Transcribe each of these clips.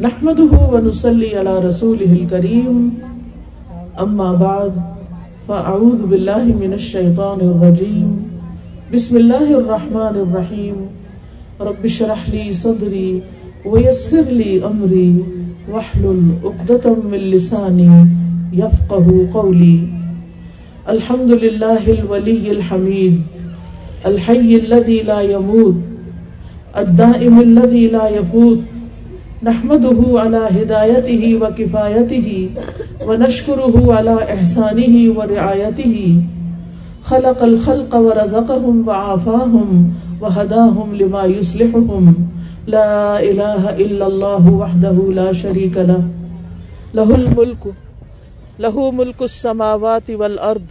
نحمده ونصلي على رسوله الكريم. أما بعد، فأعوذ بالله من الشيطان الرجيم. بسم الله الرحمن الرحيم. رب اشرح لي صدري ويسر لي أمري. واحلل عقدة من لساني يفقه قولي. الحمد لله الولي الحميد. الحي الذي لا يموت. الدائم الذي لا يفوت. نحمده على هدايته وكفايته ونشكره على إحسانه ورعايته خلق الخلق ورزقهم وعافاهم وهداهم لما يصلحهم. لا إله إلا الله وحده لا شريك له. له الملك، له ملك السماوات والأرض.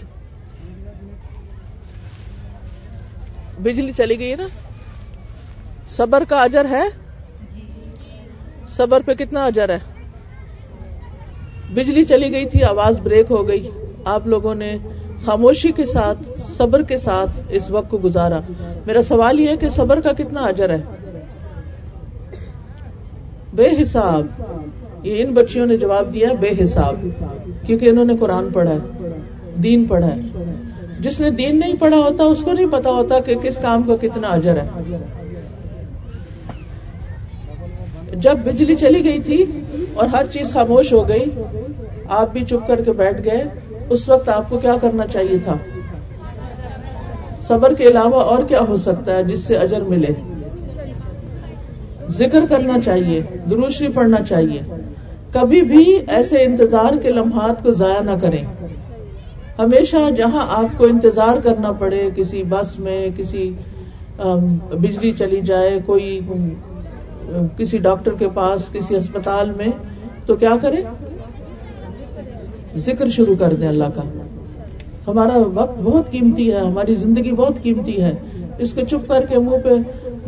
بجلی چلی گئی نا؟ صبر کا اجر ہے؟ صبر پہ کتنا اجر ہے؟ بجلی چلی گئی تھی، آواز بریک ہو گئی۔ آپ لوگوں نے خاموشی کے ساتھ، صبر کے ساتھ اس وقت کو گزارا۔ میرا سوال یہ ہے کہ صبر کا کتنا اجر ہے؟ بے حساب، یہ ان بچیوں نے جواب دیا بے حساب۔ کیونکہ انہوں نے قرآن پڑھا ہے، دین پڑھا ہے۔ جس نے دین نہیں پڑھا ہوتا، اس کو نہیں پتا ہوتا کہ کس کام کا کتنا اجر ہے۔ جب بجلی چلی گئی تھی اور ہر چیز خاموش ہو گئی، آپ بھی چپ کر کے بیٹھ گئے، اس وقت آپ کو کیا کرنا چاہیے تھا؟ صبر کے علاوہ اور کیا ہو سکتا ہے جس سے اجر ملے؟ ذکر کرنا چاہیے دروشری پڑھنا چاہیے۔ کبھی بھی ایسے انتظار کے لمحات کو ضائع نہ کریں۔ ہمیشہ جہاں آپ کو انتظار کرنا پڑے، کسی بس میں، کسی بجلی چلی جائے، کوئی کسی ڈاکٹر کے پاس، کسی اسپتال میں، تو کیا کریں؟ ذکر شروع کر دیں اللہ کا۔ ہمارا وقت بہت قیمتی ہے، ہماری زندگی بہت قیمتی ہے۔ اس کو چپ کر کے منہ پہ،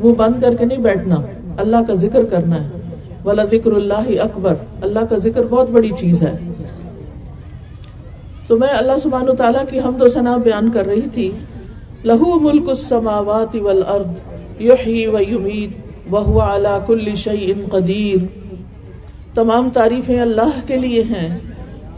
منہ بند کر کے نہیں بیٹھنا۔ اللہ کا ذکر کرنا ہے۔ والا ذکر اللہ اکبر اللہ کا ذکر بہت بڑی چیز ہے۔ تو میں اللہ سبحان تعالیٰ کی حمد و ثنا بیان کر رہی تھی۔ لہو ملک السماوات والارض یحیی و یمید وهو على كل شيء قدیر۔ تمام تعریفیں اللہ کے لیے ہیں،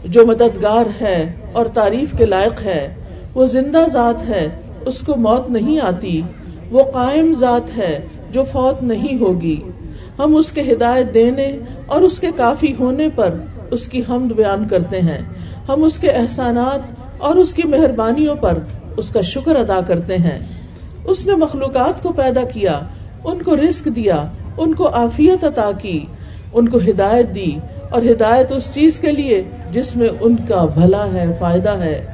جو مددگار ہے اور تعریف کے لائق ہے۔ وہ زندہ ذات ہے، اس کو موت نہیں آتی۔ وہ قائم ذات ہے، جو فوت نہیں ہوگی۔ ہم اس کے ہدایت دینے اور اس کے کافی ہونے پر اس کی حمد بیان کرتے ہیں۔ ہم اس کے احسانات اور اس کی مہربانیوں پر اس کا شکر ادا کرتے ہیں۔ اس نے مخلوقات کو پیدا کیا ان کو رزق دیا، ان کو عافیت عطا کی، ان کو ہدایت دی اور ہدایت اس چیز کے لیے جس میں ان کا بھلا ہے، فائدہ ہے۔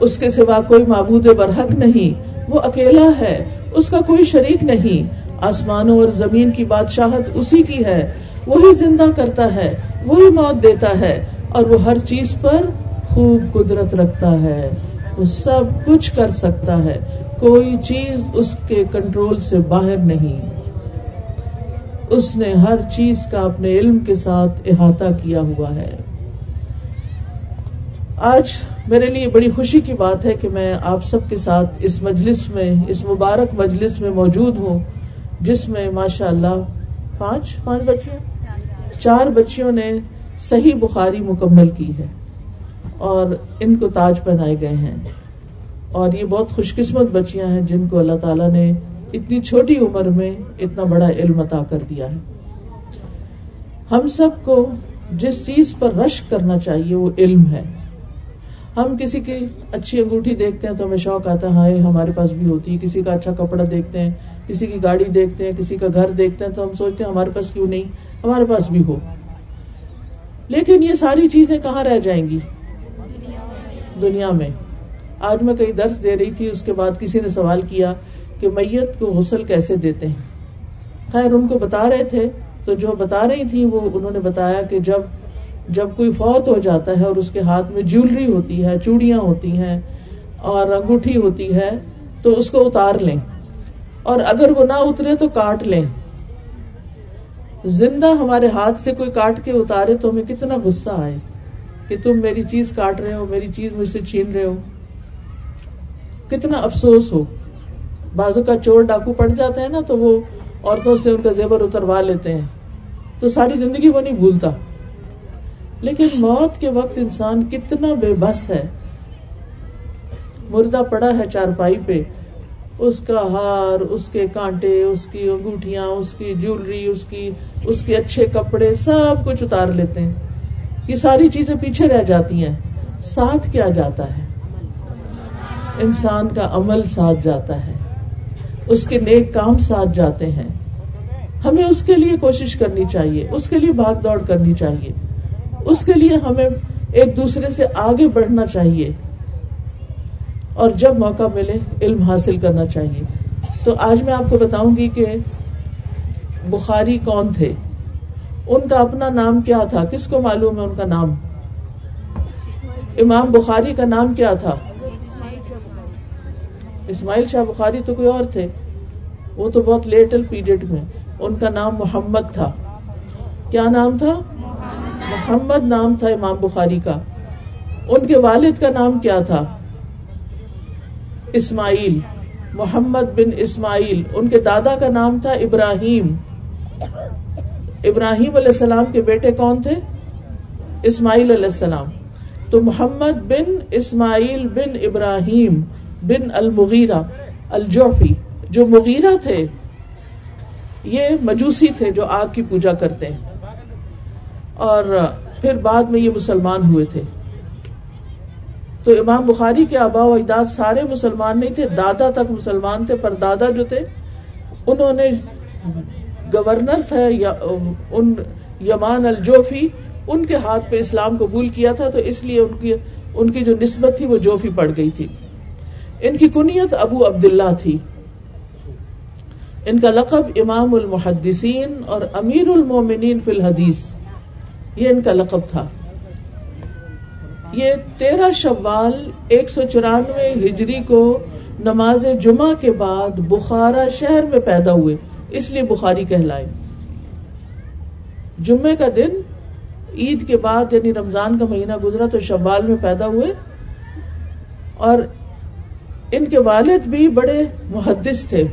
اس کے سوا کوئی معبود برحق نہیں، وہ اکیلا ہے، اس کا کوئی شریک نہیں۔ آسمانوں اور زمین کی بادشاہت اسی کی ہے، وہی زندہ کرتا ہے، وہی موت دیتا ہے اور وہ ہر چیز پر خوب قدرت رکھتا ہے۔ وہ سب کچھ کر سکتا ہے۔ کوئی چیز اس کے کنٹرول سے باہر نہیں۔ اس نے ہر چیز کا اپنے علم کے ساتھ احاطہ کیا ہوا ہے۔ آج میرے لیے بڑی خوشی کی بات ہے کہ میں آپ سب کے ساتھ اس مجلس میں، اس مبارک مجلس میں موجود ہوں، جس میں ماشاء اللہ پانچ پانچ بچیاں چار بچیوں نے صحیح بخاری مکمل کی ہے اور ان کو تاج پہنائے گئے ہیں۔ اور یہ بہت خوش قسمت بچیاں ہیں جن کو اللہ تعالیٰ نے اتنی چھوٹی عمر میں اتنا بڑا علم عطا کر دیا ہے۔ ہم سب کو جس چیز پر رشک کرنا چاہیے وہ علم ہے۔ ہم کسی کی اچھی انگوٹھی دیکھتے ہیں تو ہمیں شوق آتا ہے ہاں ہمارے پاس بھی ہوتی ہے کسی کا اچھا کپڑا دیکھتے ہیں، کسی کی گاڑی دیکھتے ہیں، کسی کا گھر دیکھتے ہیں تو ہم سوچتے ہیں ہمارے پاس کیوں نہیں؟ ہمارے پاس بھی ہو۔ لیکن یہ ساری چیزیں کہاں رہ جائیں گی؟ دنیا میں۔ آج میں کئی درس دے رہی تھی، اس کے بعد کسی نے سوال کیا کہ میت کو غسل کیسے دیتے ہیں؟ خیر، ان کو بتا رہے تھے، تو جو بتا رہی تھی وہ انہوں نے بتایا کہ جب جب کوئی فوت ہو جاتا ہے اور اس کے ہاتھ میں جیولری ہوتی ہے، چوڑیاں ہوتی ہیں اور انگوٹھی ہوتی ہے، تو اس کو اتار لیں۔ اور اگر وہ نہ اترے تو کاٹ لیں۔ زندہ ہمارے ہاتھ سے کوئی کاٹ کے اتارے تو ہمیں کتنا غصہ آئے کہ تم میری چیز کاٹ رہے ہو، میری چیز مجھ سے چھین رہے ہو۔ کتنا افسوس ہو۔ بازو کا چور ڈاکو پڑ جاتے ہیں نا تو وہ عورتوں سے ان کا زیور اتروا لیتے ہیں۔ تو ساری زندگی وہ نہیں بھولتا۔ لیکن موت کے وقت انسان کتنا بے بس ہے۔ مردہ پڑا ہے چارپائی پہ۔ اس کا ہار، اس کے کانٹے، اس کی انگوٹیاں اس کی جیولری اس کی، اس کے اچھے کپڑے، سب کچھ اتار لیتے ہیں۔ یہ ساری چیزیں پیچھے رہ جاتی ہیں۔ ساتھ کیا جاتا ہے؟ انسان کا عمل ساتھ جاتا ہے۔ اس کے نیک کام ساتھ جاتے ہیں۔ ہمیں اس کے لیے کوشش کرنی چاہیے۔ اس کے لیے بھاگ دوڑ کرنی چاہیے۔ اس کے لیے ہمیں ایک دوسرے سے آگے بڑھنا چاہیے۔ اور جب موقع ملے، علم حاصل کرنا چاہیے۔ تو آج میں آپ کو بتاؤں گی کہ بخاری کون تھے؟ ان کا اپنا نام کیا تھا؟ کس کو معلوم ہے ان کا نام؟ امام بخاری کا نام کیا تھا؟ اسماعیل شاہ بخاری تو کوئی اور تھے۔ وہ تو بہت لیٹل پیریڈ میں۔ ان کا نام محمد تھا۔ کیا نام تھا؟ محمد نام تھا امام بخاری کا۔ ان کے والد کا نام کیا تھا؟ اسماعیل۔ محمد بن اسماعیل۔ ان کے دادا کا نام تھا ابراہیم۔ ابراہیم علیہ السلام کے بیٹے کون تھے؟ اسماعیل علیہ السلام۔ تو محمد بن اسماعیل بن ابراہیم۔ بن المغیرہ الجوفی جو مغیرہ تھے، یہ مجوسی تھے جو آگ کی پوجا کرتے ہیں۔ اور پھر بعد میں یہ مسلمان ہوئے تھے۔ تو امام بخاری کے آبا و اجداد سارے مسلمان نہیں تھے، دادا تک مسلمان تھے، پر دادا جو تھے، انہوں نے گورنر تھا ان یمان الجوفی ان کے ہاتھ پہ اسلام قبول کیا تھا، تو اس لیے ان کی ان کی جو نسبت تھی، وہ جوفی پڑ گئی تھی۔ ان کی کنیت ابو عبداللہ تھی۔ ان کا لقب امام المحدثین اور امیر المومنین فی الحدیث۔ یہ ان کا لقب تھا۔ یہ تیرہ شوال ایک سو چورانوے ہجری کو نماز جمعہ کے بعد بخارا شہر میں پیدا ہوئے۔ اس لیے بخاری کہلائے۔ جمعے کا دن عید کے بعد یعنی رمضان کا مہینہ گزرا تو شوال میں پیدا ہوئے۔ اور ان کے والد بھی بڑے محدث تھے،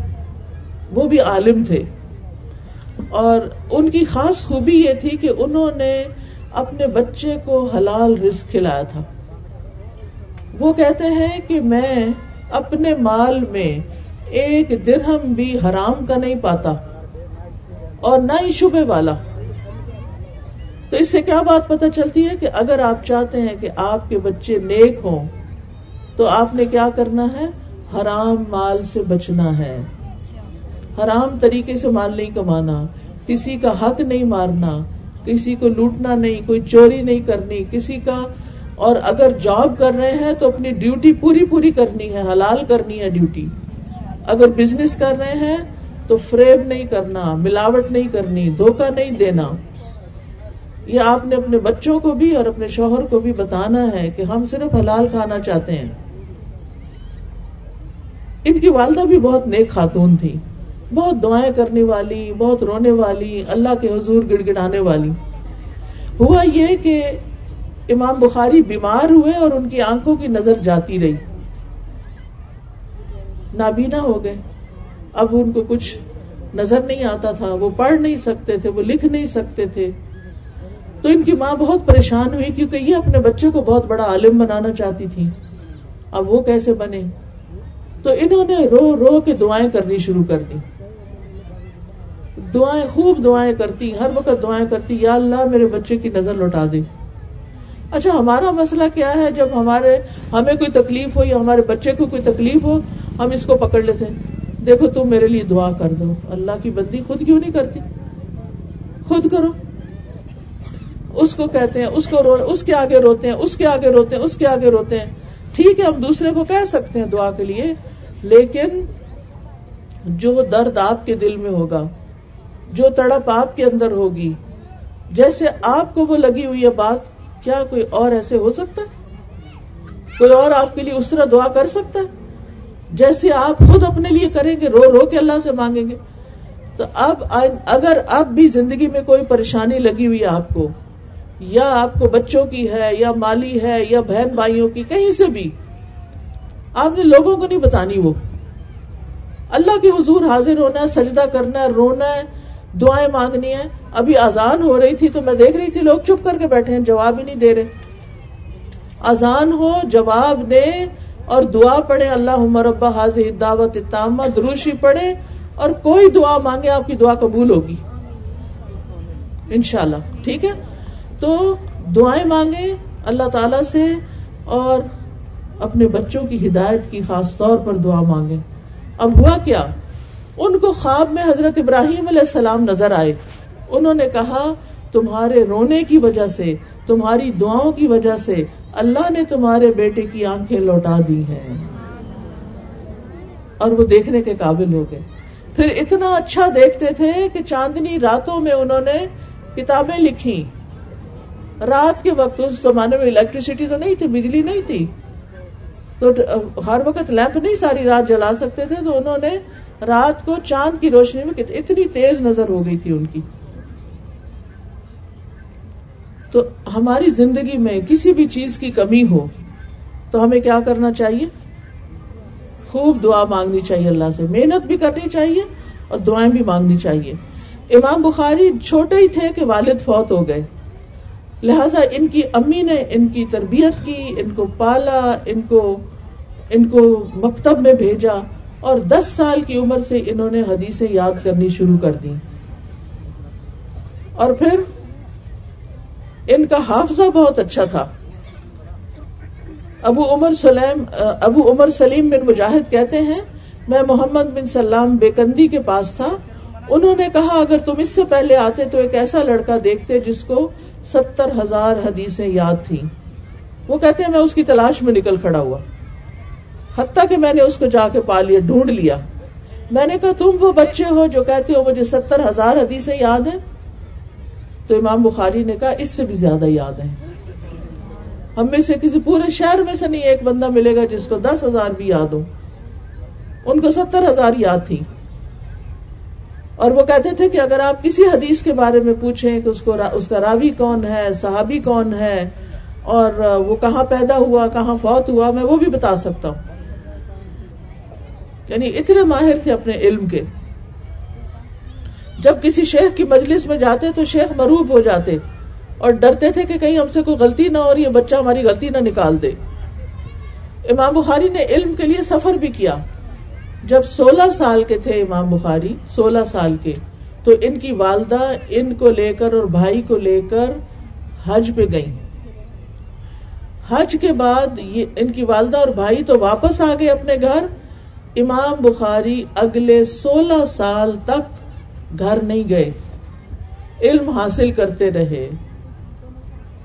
وہ بھی عالم تھے۔ اور ان کی خاص خوبی یہ تھی کہ انہوں نے اپنے بچے کو حلال رزق کھلایا تھا۔ وہ کہتے ہیں کہ میں اپنے مال میں ایک درہم بھی حرام کا نہیں پاتا اور نہ ہی شبے والا۔ تو اس سے کیا بات پتہ چلتی ہے کہ اگر آپ چاہتے ہیں کہ آپ کے بچے نیک ہوں تو آپ نے کیا کرنا ہے؟ حرام مال سے بچنا ہے۔ حرام طریقے سے مال نہیں کمانا۔ کسی کا حق نہیں مارنا، کسی کو لوٹنا نہیں، کوئی چوری نہیں کرنی، کسی کا اور اگر جاب کر رہے ہیں تو اپنی ڈیوٹی پوری پوری کرنی ہے، حلال کرنی ہے ڈیوٹی اگر بزنس کر رہے ہیں تو فریب نہیں کرنا، ملاوٹ نہیں کرنی، دھوکہ نہیں دینا۔ یہ آپ نے اپنے بچوں کو بھی اور اپنے شوہر کو بھی بتانا ہے کہ ہم صرف حلال کھانا چاہتے ہیں۔ ان کی والدہ بھی بہت نیک خاتون تھی۔ بہت دعائیں کرنے والی، بہت رونے والی، اللہ کے حضور گڑ گڑانے والی۔ ہوا یہ کہ امام بخاری بیمار ہوئے اور ان کی آنکھوں کی نظر جاتی رہی۔ نابینا ہو گئے۔ اب ان کو کچھ نظر نہیں آتا تھا، وہ پڑھ نہیں سکتے تھے، وہ لکھ نہیں سکتے تھے۔ تو ان کی ماں بہت پریشان ہوئی کیونکہ یہ اپنے بچے کو بہت بڑا عالم بنانا چاہتی تھی۔ اب وہ کیسے بنے؟ تو انہوں نے رو رو کے دعائیں کرنی شروع کر دی دعائیں خوب دعائیں کرتی، ہر وقت دعائیں کرتی، یا اللہ میرے بچے کی نظر لوٹا دے۔ اچھا ہمارا مسئلہ کیا ہے؟ جب ہمارے، ہمیں کوئی تکلیف ہو یا ہمارے بچے کو کوئی تکلیف ہو، ہم اس کو پکڑ لیتے دیکھو، تم میرے لیے دعا کر دو۔ اللہ کی بندی خود کیوں نہیں کرتی؟ خود کرو۔ اس کو کہتے ہیں، اس کو رو، اس کے آگے روتے ہیں، اس کے آگے روتے ہیں، اس کے آگے روتے ہیں۔ ٹھیک ہے، ہم دوسرے کو کہہ سکتے ہیں دعا کے لیے، لیکن جو درد آپ کے دل میں ہوگا، جو تڑپ آپ کے اندر ہوگی، جیسے آپ کو وہ لگی ہوئی ہے بات، کیا کوئی اور ایسے ہو سکتا ہے؟ کوئی اور آپ کے لیے اس طرح دعا کر سکتا ہے؟ جیسے آپ خود اپنے لیے کریں گے، رو رو کے اللہ سے مانگیں گے۔ تو اب اگر اب بھی زندگی میں کوئی پریشانی لگی ہوئی ہے آپ کو یا آپ کو بچوں کی ہے، یا مالی ہے، یا بہن بھائیوں کی، کہیں سے بھی۔ آپ نے لوگوں کو نہیں بتانی وہ۔ اللہ کے حضور حاضر ہونا ہے سجدہ کرنا ہے رونا ہے دعائیں مانگنی ہے ابھی آزان ہو رہی تھی تو میں دیکھ رہی تھی، لوگ چپ کر کے بیٹھے ہیں، جواب ہی نہیں دے رہے۔ آزان ہو، جواب دے اور دعا پڑھے اللہ مربع حاضر دعوت اتامہ دروشی پڑھے اور کوئی دعا مانگے، آپ کی دعا قبول ہوگی۔ انشاءاللہ، ٹھیک ہے؟ تو دعائیں مانگے اللہ تعالی سے اور اپنے بچوں کی ہدایت کی خاص طور پر دعا مانگے اب ہوا کیا؟ ان کو خواب میں حضرت ابراہیم علیہ السلام نظر آئے۔ انہوں نے کہا، تمہارے رونے کی وجہ سے، تمہاری دعاؤں کی وجہ سے اللہ نے تمہارے بیٹے کی آنکھیں لوٹا دی ہیں۔ اور وہ دیکھنے کے قابل ہو گئے۔ پھر اتنا اچھا دیکھتے تھے کہ چاندنی راتوں میں انہوں نے کتابیں لکھی رات کے وقت اس زمانے میں الیکٹریسٹی تو نہیں تھی، بجلی نہیں تھی۔ تو ہر وقت لیمپ نہیں ساری رات جلا سکتے تھے، تو انہوں نے رات کو چاند کی روشنی میں اتنی تیز نظر ہو گئی تھی ان کی۔ تو ہماری زندگی میں کسی بھی چیز کی کمی ہو، تو ہمیں کیا کرنا چاہیے؟ خوب دعا مانگنی چاہیے اللہ سے۔ محنت بھی کرنی چاہیے اور دعائیں بھی مانگنی چاہیے۔ امام بخاری چھوٹے ہی تھے کہ والد فوت ہو گئے۔ لہذا ان کی امی نے ان کی تربیت کی، ان کو پالا، ان کو ان کو مکتب میں بھیجا اور دس سال کی عمر سے انہوں نے حدیثیں یاد کرنی شروع کر دی اور پھر ان کا حافظہ بہت اچھا تھا۔ ابو عمر سلیم، ابو عمر سلیم بن مجاہد کہتے ہیں، میں محمد بن سلام بیکندی کے پاس تھا۔ انہوں نے کہا، اگر تم اس سے پہلے آتے تو ایک ایسا لڑکا دیکھتے جس کو ستر ہزار حدیثیں یاد تھیں۔ وہ کہتے ہیں میں اس کی تلاش میں نکل کھڑا ہوا۔ حتیٰ کہ میں نے اس کو جا کے پا لیا، ڈھونڈ لیا۔ میں نے کہا، تم وہ بچے ہو جو کہتے ہو مجھے ستر ہزار حدیثیں یاد ہیں؟ تو امام بخاری نے کہا، اس سے بھی زیادہ یاد ہیں۔ ہم میں سے کسی پورے شہر میں سے نہیں ایک بندہ ملے گا جس کو دس ہزار بھی یاد ہو ان کو ستر ہزار یاد تھی اور وہ کہتے تھے کہ اگر آپ کسی حدیث کے بارے میں پوچھیں کہ اس کو اس کا راوی کون ہے، صحابی کون ہے، اور وہ کہاں پیدا ہوا، کہاں فوت ہوا، میں وہ بھی بتا سکتا ہوں۔ یعنی اتنے ماہر تھے اپنے علم کے۔ جب کسی شیخ کی مجلس میں جاتے تو شیخ مروب ہو جاتے اور ڈرتے تھے کہ کہیں ہم سے کوئی غلطی نہ ہو اور یہ بچہ ہماری غلطی نہ نکال دے۔ امام بخاری نے علم کے لیے سفر بھی کیا۔ جب سولہ سال کے تھے امام بخاری، سولہ سال کے، تو ان کی والدہ ان کو لے کر اور بھائی کو لے کر حج پہ گئی حج کے بعد ان کی والدہ اور بھائی تو واپس آ گئے اپنے گھر۔ امام بخاری اگلے سولہ سال تک گھر نہیں گئے۔ علم حاصل کرتے رہے۔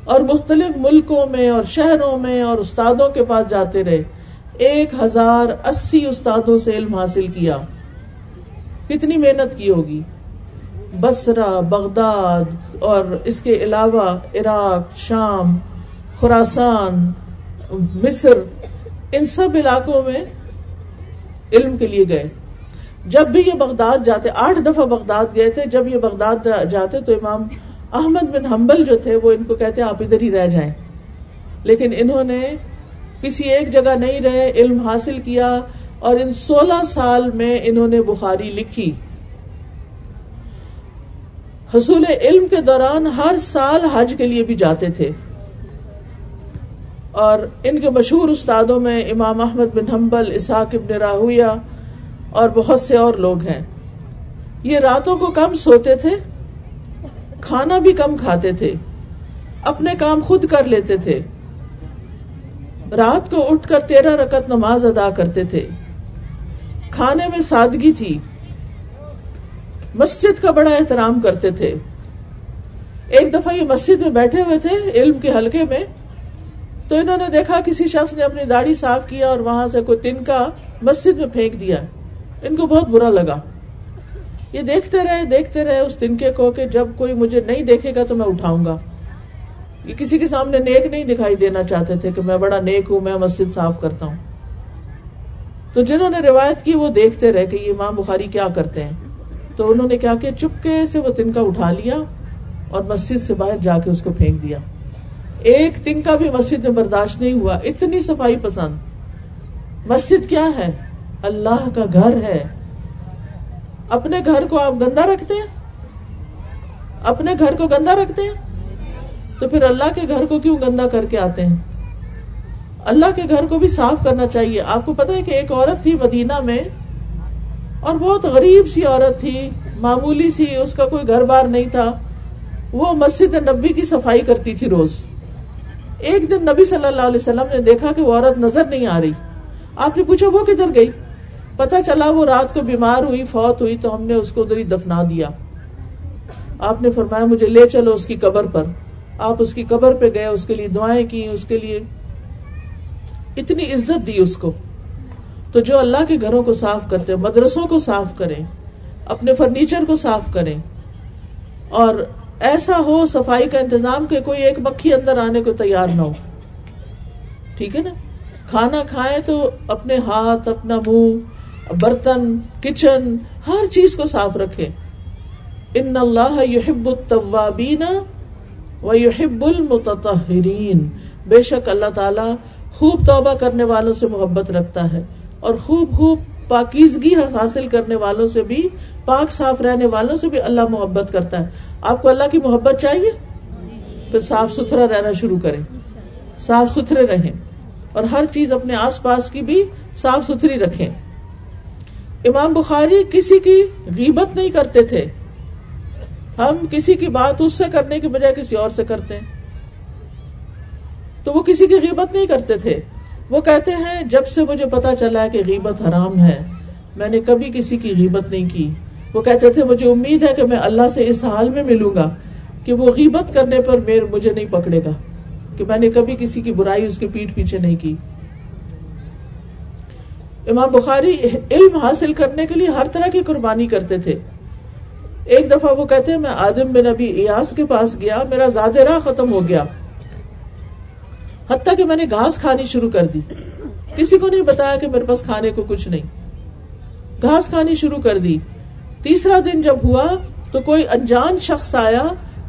اور مختلف ملکوں میں اور شہروں میں اور استادوں کے پاس جاتے رہے۔ ایک ہزار اسی استادوں سے علم حاصل کیا۔ کتنی محنت کی ہوگی؟ بسرا بغداد اور اس کے علاوہ عراق، شام خوراسان مصر، ان سب علاقوں میں علم کے لیے گئے۔ جب بھی یہ بغداد جاتے، آٹھ دفعہ بغداد گئے تھے۔ جب یہ بغداد جاتے تو امام احمد بن حنبل جو تھے، وہ ان کو کہتے آپ ادھر ہی رہ جائیں۔ لیکن انہوں نے کسی ایک جگہ نہیں رہے، علم حاصل کیا اور ان سولہ سال میں انہوں نے بخاری لکھی۔ حصول علم کے دوران ہر سال حج کے لیے بھی جاتے تھے۔ اور ان کے مشہور استادوں میں امام احمد بن حنبل، اسحاق ابن راہویہ اور بہت سے اور لوگ ہیں۔ یہ راتوں کو کم سوتے تھے، کھانا بھی کم کھاتے تھے، اپنے کام خود کر لیتے تھے۔ رات کو اٹھ کر تیرہ رکت نماز ادا کرتے تھے۔ کھانے میں سادگی تھی۔ مسجد کا بڑا احترام کرتے تھے۔ ایک دفعہ یہ مسجد میں بیٹھے ہوئے تھے علم کے حلقے میں۔ تو انہوں نے دیکھا کسی شخص نے اپنی داڑھی صاف کیا اور وہاں سے کوئی تنکا مسجد میں پھینک دیا۔ ان کو بہت برا لگا۔ یہ دیکھتے رہے دیکھتے رہے اس تنکے کو کہ جب کوئی مجھے نہیں دیکھے گا تو میں اٹھاؤں گا۔ یہ کسی کے سامنے نیک نہیں دکھائی دینا چاہتے تھے کہ میں بڑا نیک ہوں، میں مسجد صاف کرتا ہوں۔ تو جنہوں نے روایت کی وہ دیکھتے رہے کہ یہ امام بخاری کیا کرتے ہیں۔ تو انہوں نے کیا کہ چپکے سے وہ تنکا اٹھا لیا اور مسجد سے باہر جا کے اس کو پھینک دیا۔ ایک تنکا بھی مسجد میں برداشت نہیں ہوا، اتنی صفائی پسند۔ مسجد کیا ہے؟ اللہ کا گھر ہے۔ اپنے گھر کو آپ گندا رکھتے ہیں؟ اپنے گھر کو گندا رکھتے ہیں؟ تو پھر اللہ کے گھر کو کیوں گندا کر کے آتے ہیں؟ اللہ کے گھر کو بھی صاف کرنا چاہیے۔ آپ کو پتا ہے کہ ایک عورت تھی مدینہ میں اور بہت غریب سی عورت تھی، معمولی سی، اس کا کوئی گھر بار نہیں تھا۔ وہ مسجد نبی کی صفائی کرتی تھی روز۔ ایک دن نبی صلی اللہ علیہ وسلم نے دیکھا کہ وہ عورت نظر نہیں آ رہی۔ آپ نے پوچھا، وہ کدھر گئی؟ پتا چلا وہ رات کو بیمار ہوئی، فوت ہوئی، تو ہم نے اس کو ادھر ہی دفنا دیا۔ آپ نے فرمایا، مجھے لے چلو اس کی قبر پر۔ آپ اس کی قبر پہ گئے، اس کے لیے دعائیں کی، اس کے لیے اتنی عزت دی اس کو۔ تو جو اللہ کے گھروں کو صاف کرتے، مدرسوں کو صاف کریں، اپنے فرنیچر کو صاف کریں، اور ایسا ہو صفائی کا انتظام کہ کوئی ایک مکھی اندر آنے کو تیار نہ ہو۔ ٹھیک ہے نا؟ کھانا کھائے تو اپنے ہاتھ، اپنا منہ، برتن، کچن، ہر چیز کو صاف رکھے ان اللہ یحب التوابین و یحب المتطہرین بے شک اللہ تعالی خوب توبہ کرنے والوں سے محبت رکھتا ہے اور خوب خوب پاکیزگی حاصل کرنے والوں سے بھی، پاک صاف رہنے والوں سے بھی اللہ محبت کرتا ہے۔ آپ کو اللہ کی محبت چاہیے؟ پھر صاف ستھرا رہنا شروع کریں۔ صاف ستھرے رہیں۔ اور ہر چیز اپنے آس پاس کی بھی صاف ستھری رکھیں۔ امام بخاری کسی کی غیبت نہیں کرتے تھے۔ ہم کسی کی بات اس سے کرنے کی بجائے کسی اور سے کرتے ہیں۔ تو وہ کسی کی غیبت نہیں کرتے تھے۔ وہ کہتے ہیں، جب سے مجھے پتا چلا کہ غیبت حرام ہے، میں نے کبھی کسی کی غیبت نہیں کی۔ وہ کہتے تھے، مجھے امید ہے کہ میں اللہ سے اس حال میں ملوں گا کہ وہ غیبت کرنے پر میر مجھے نہیں پکڑے گا، کہ میں نے کبھی کسی کی برائی اس کے پیٹ پیچھے نہیں کی۔ امام بخاری علم حاصل کرنے کے لیے ہر طرح کی قربانی کرتے تھے۔ ایک دفعہ وہ کہتے ہیں، میں آدم بن نبی ایاس کے پاس گیا، میرا زیادہ راہ ختم ہو گیا۔ حتیٰ کہ میں نے گھاس کھانی شروع کر دی۔ کسی کو نہیں بتایا کہ میرے پاس کھانے کو کچھ نہیں۔ گھاس کھانی شروع کر دی۔ تیسرا دن جب ہوا تو کوئی انجان شخص آیا،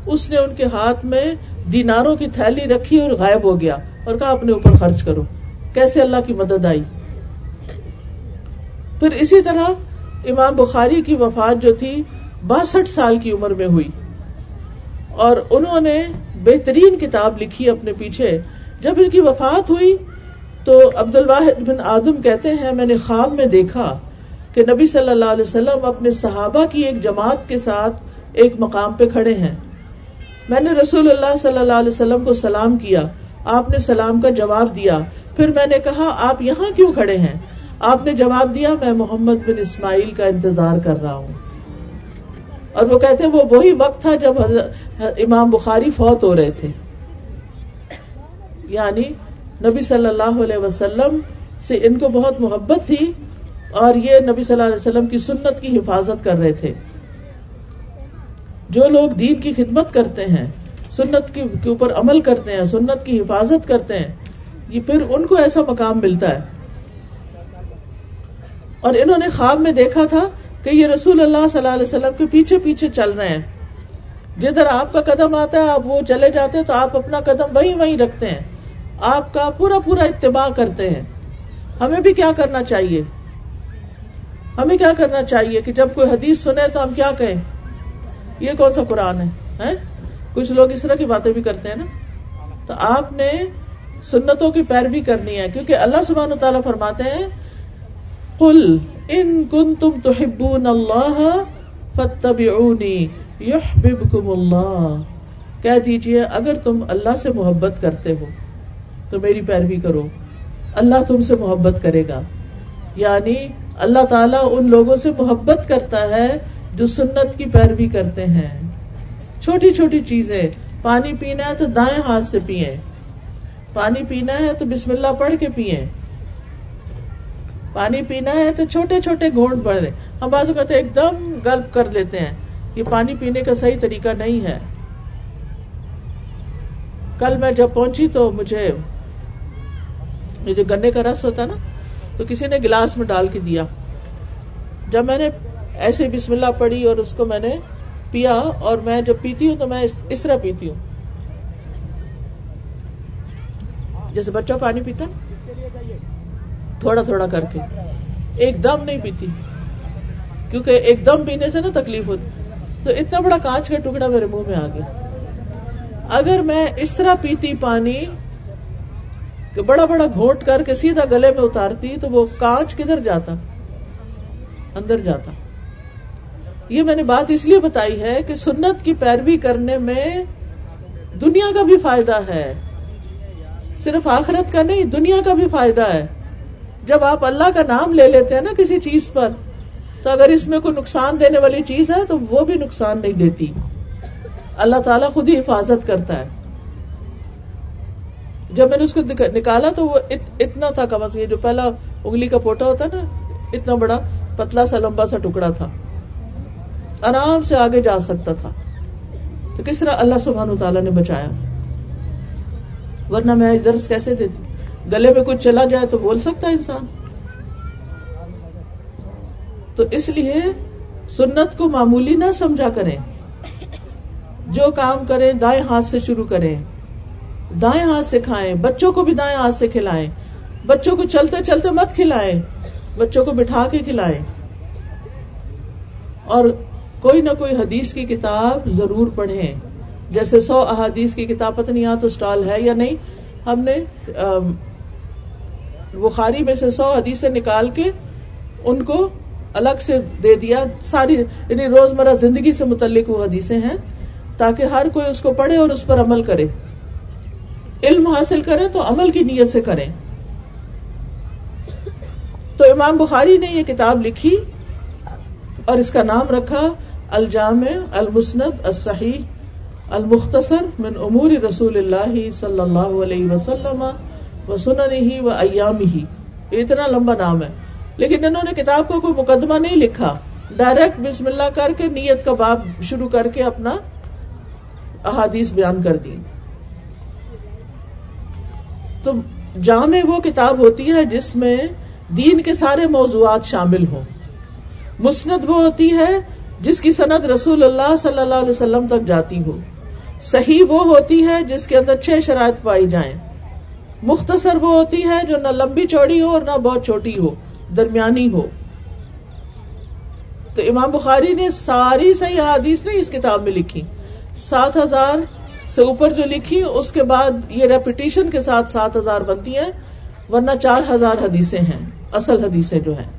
اس نے ان کے ہاتھ میں دیناروں کی تھیلی رکھی اور غائب ہو گیا اور کہا، اپنے اوپر خرچ کرو۔ کیسے اللہ کی مدد آئی؟ پھر اسی طرح امام بخاری کی وفات جو تھی باسٹھ سال کی عمر میں ہوئی اور انہوں نے بہترین کتاب لکھی اپنے پیچھے۔ جب ان کی وفات ہوئی تو عبد الواحد بن آدم کہتے ہیں، میں نے خواب میں دیکھا کہ نبی صلی اللہ علیہ وسلم اپنے صحابہ کی ایک جماعت کے ساتھ ایک مقام پہ کھڑے ہیں۔ میں نے رسول اللہ صلی اللہ علیہ وسلم کو سلام کیا، آپ نے سلام کا جواب دیا۔ پھر میں نے کہا، آپ یہاں کیوں کھڑے ہیں؟ آپ نے جواب دیا، میں محمد بن اسماعیل کا انتظار کر رہا ہوں۔ اور وہ کہتے ہیں وہ وہی وقت تھا جب امام بخاری فوت ہو رہے تھے۔ یعنی نبی صلی اللہ علیہ وسلم سے ان کو بہت محبت تھی اور یہ نبی صلی اللہ علیہ وسلم کی سنت کی حفاظت کر رہے تھے۔ جو لوگ دین کی خدمت کرتے ہیں، سنت کے اوپر عمل کرتے ہیں، سنت کی حفاظت کرتے ہیں، یہ پھر ان کو ایسا مقام ملتا ہے۔ اور انہوں نے خواب میں دیکھا تھا کہ یہ رسول اللہ صلی اللہ علیہ وسلم کے پیچھے پیچھے چل رہے ہیں۔ جدھر آپ کا قدم آتا ہے، آپ وہ چلے جاتے ہیں تو آپ اپنا قدم وہیں وہیں رکھتے ہیں۔ آپ کا پورا پورا اتباع کرتے ہیں۔ ہمیں بھی کیا کرنا چاہیے؟ ہمیں کیا کرنا چاہیے کہ جب کوئی حدیث سنے تو ہم کیا کہیں؟ یہ کون سا قرآن ہے؟ کچھ لوگ اس طرح کی باتیں بھی کرتے ہیں نا۔ تو آپ نے سنتوں کی پیروی کرنی ہے، کیونکہ اللہ سبحان تعالیٰ فرماتے ہیں کل ان کن تم تو ہبون اللہ فتبعونی یحببکم اللہ کہہ دیجیے، اگر تم اللہ سے محبت کرتے ہو، تو میری پیروی کرو۔ اللہ تم سے محبت کرے گا۔ یعنی اللہ تعالیٰ ان لوگوں سے محبت کرتا ہے جو سنت کی پیروی کرتے ہیں۔ چھوٹی چھوٹی چیزیں، پانی پینا ہے تو دائیں ہاتھ سے پیئے پانی پینا ہے تو بسم اللہ پڑھ کے پیئے پانی پینا ہے تو چھوٹے چھوٹے گھونٹ بڑھے ہم بازو کہتے ایک دم گلپ کر لیتے ہیں یہ پانی پینے کا صحیح طریقہ نہیں ہے۔ کل میں جب پہنچی تو مجھے یہ جو گنے کا رس ہوتا ہے نا، تو کسی نے گلاس میں ڈال کے دیا۔ جب میں نے ایسے بسم اللہ پڑھی اور اس کو میں نے پیا اور میں جب پیتی ہوں تو میں اس طرح پیتی ہوں۔ جیسے بچہ پانی پیتا تھوڑا تھوڑا کر کے۔ ایک دم نہیں پیتی۔ کیونکہ ایک دم پینے سے نا تکلیف ہوتی۔ تو اتنا بڑا کانچ کا ٹکڑا میرے منہ میں آ گیا۔ اگر میں اس طرح پیتی پانی کہ بڑا بڑا گھونٹ کر کے سیدھا گلے میں اتارتی تو وہ کانچ کدھر جاتا؟ اندر جاتا۔ یہ میں نے بات اس لیے بتائی ہے کہ سنت کی پیروی کرنے میں دنیا کا بھی فائدہ ہے۔ صرف آخرت کا نہیں، دنیا کا بھی فائدہ ہے۔ جب آپ اللہ کا نام لے لیتے ہیں نا کسی چیز پر، تو اگر اس میں کوئی نقصان دینے والی چیز ہے تو وہ بھی نقصان نہیں دیتی۔ اللہ تعالیٰ خود ہی حفاظت کرتا ہے۔ جب میں نے اس کو نکالا تو وہ اتنا تھا کم از جو پہلا انگلی کا پوٹا ہوتا نا، اتنا بڑا پتلا سا لمبا سا ٹکڑا تھا۔ آرام سے آگے جا سکتا تھا۔ تو کس طرح اللہ سبحان تعالیٰ نے بچایا۔ ورنہ میں درس کیسے دیتی؟ گلے میں کچھ چلا جائے تو بول سکتا ہے انسان؟ تو اس لیے سنت کو معمولی نہ سمجھا کریں۔ جو کام کریں، دائیں ہاتھ سے شروع کریں۔ دائیں ہاتھ سے کھائیں، بچوں کو بھی دائیں ہاتھ سے کھلائیں۔ بچوں کو چلتے چلتے مت کھلائیں، بچوں کو بٹھا کے کھلائیں۔ اور کوئی نہ کوئی حدیث کی کتاب ضرور پڑھیں۔ جیسے سو احادیث کی کتاب، پتہ نہیں یہاں تو اسٹال ہے یا نہیں۔ ہم نے بخاری میں سے سو حدیثیں نکال کے ان کو الگ سے دے دیا۔ ساری یعنی روزمرہ زندگی سے متعلق وہ حدیثیں ہیں، تاکہ ہر کوئی اس کو پڑھے اور اس پر عمل کرے۔ علم حاصل کریں تو عمل کی نیت سے کریں۔ تو امام بخاری نے یہ کتاب لکھی اور اس کا نام رکھا، الجامع المسند الصحیح المختصر من امور رسول اللہ صلی اللہ علیہ وسلم۔ و سنن ہی و ایام ہی اتنا لمبا نام ہے. لیکن انہوں نے کتاب کو کوئی مقدمہ نہیں لکھا. ڈائریکٹ بسم اللہ کر کے نیت کا باب شروع کر کے اپنا احادیث بیان کر دی. تو جامع وہ کتاب ہوتی ہے جس میں دین کے سارے موضوعات شامل ہوں. مسند وہ ہوتی ہے جس کی صنعت رسول اللہ صلی اللہ علیہ وسلم تک جاتی ہو. صحیح وہ ہوتی ہے جس کے اندر چھ شرائط پائی جائیں. مختصر وہ ہوتی ہے جو نہ لمبی چوڑی ہو اور نہ بہت چھوٹی ہو، درمیانی ہو۔ تو امام بخاری نے ساری صحیح حادیث نے اس کتاب میں لکھی۔ سات ہزار سے اوپر جو لکھی، اس کے بعد یہ ریپیٹیشن کے ساتھ سات ہزار بنتی ہیں، ورنہ چار ہزار حدیثیں ہیں، اصل حدیثیں جو ہیں۔